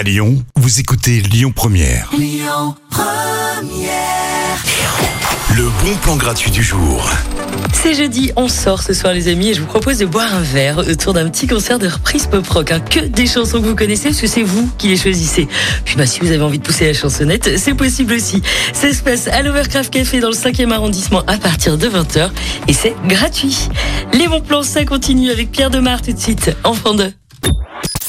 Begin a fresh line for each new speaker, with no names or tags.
À Lyon, vous écoutez Lyon Première. Le bon plan gratuit du jour.
C'est jeudi, on sort ce soir les amis et je vous propose de boire un verre autour d'un petit concert de reprise pop rock. hein. Que des chansons que vous connaissez parce que c'est vous qui les choisissez. Puis bah, si vous avez envie de pousser la chansonnette, c'est possible aussi. Ça se passe à l'Overcraft Café dans le 5e arrondissement à partir de 20h et c'est gratuit. Les bons plans, ça continue avec Pierre Demar tout de suite, enfant de.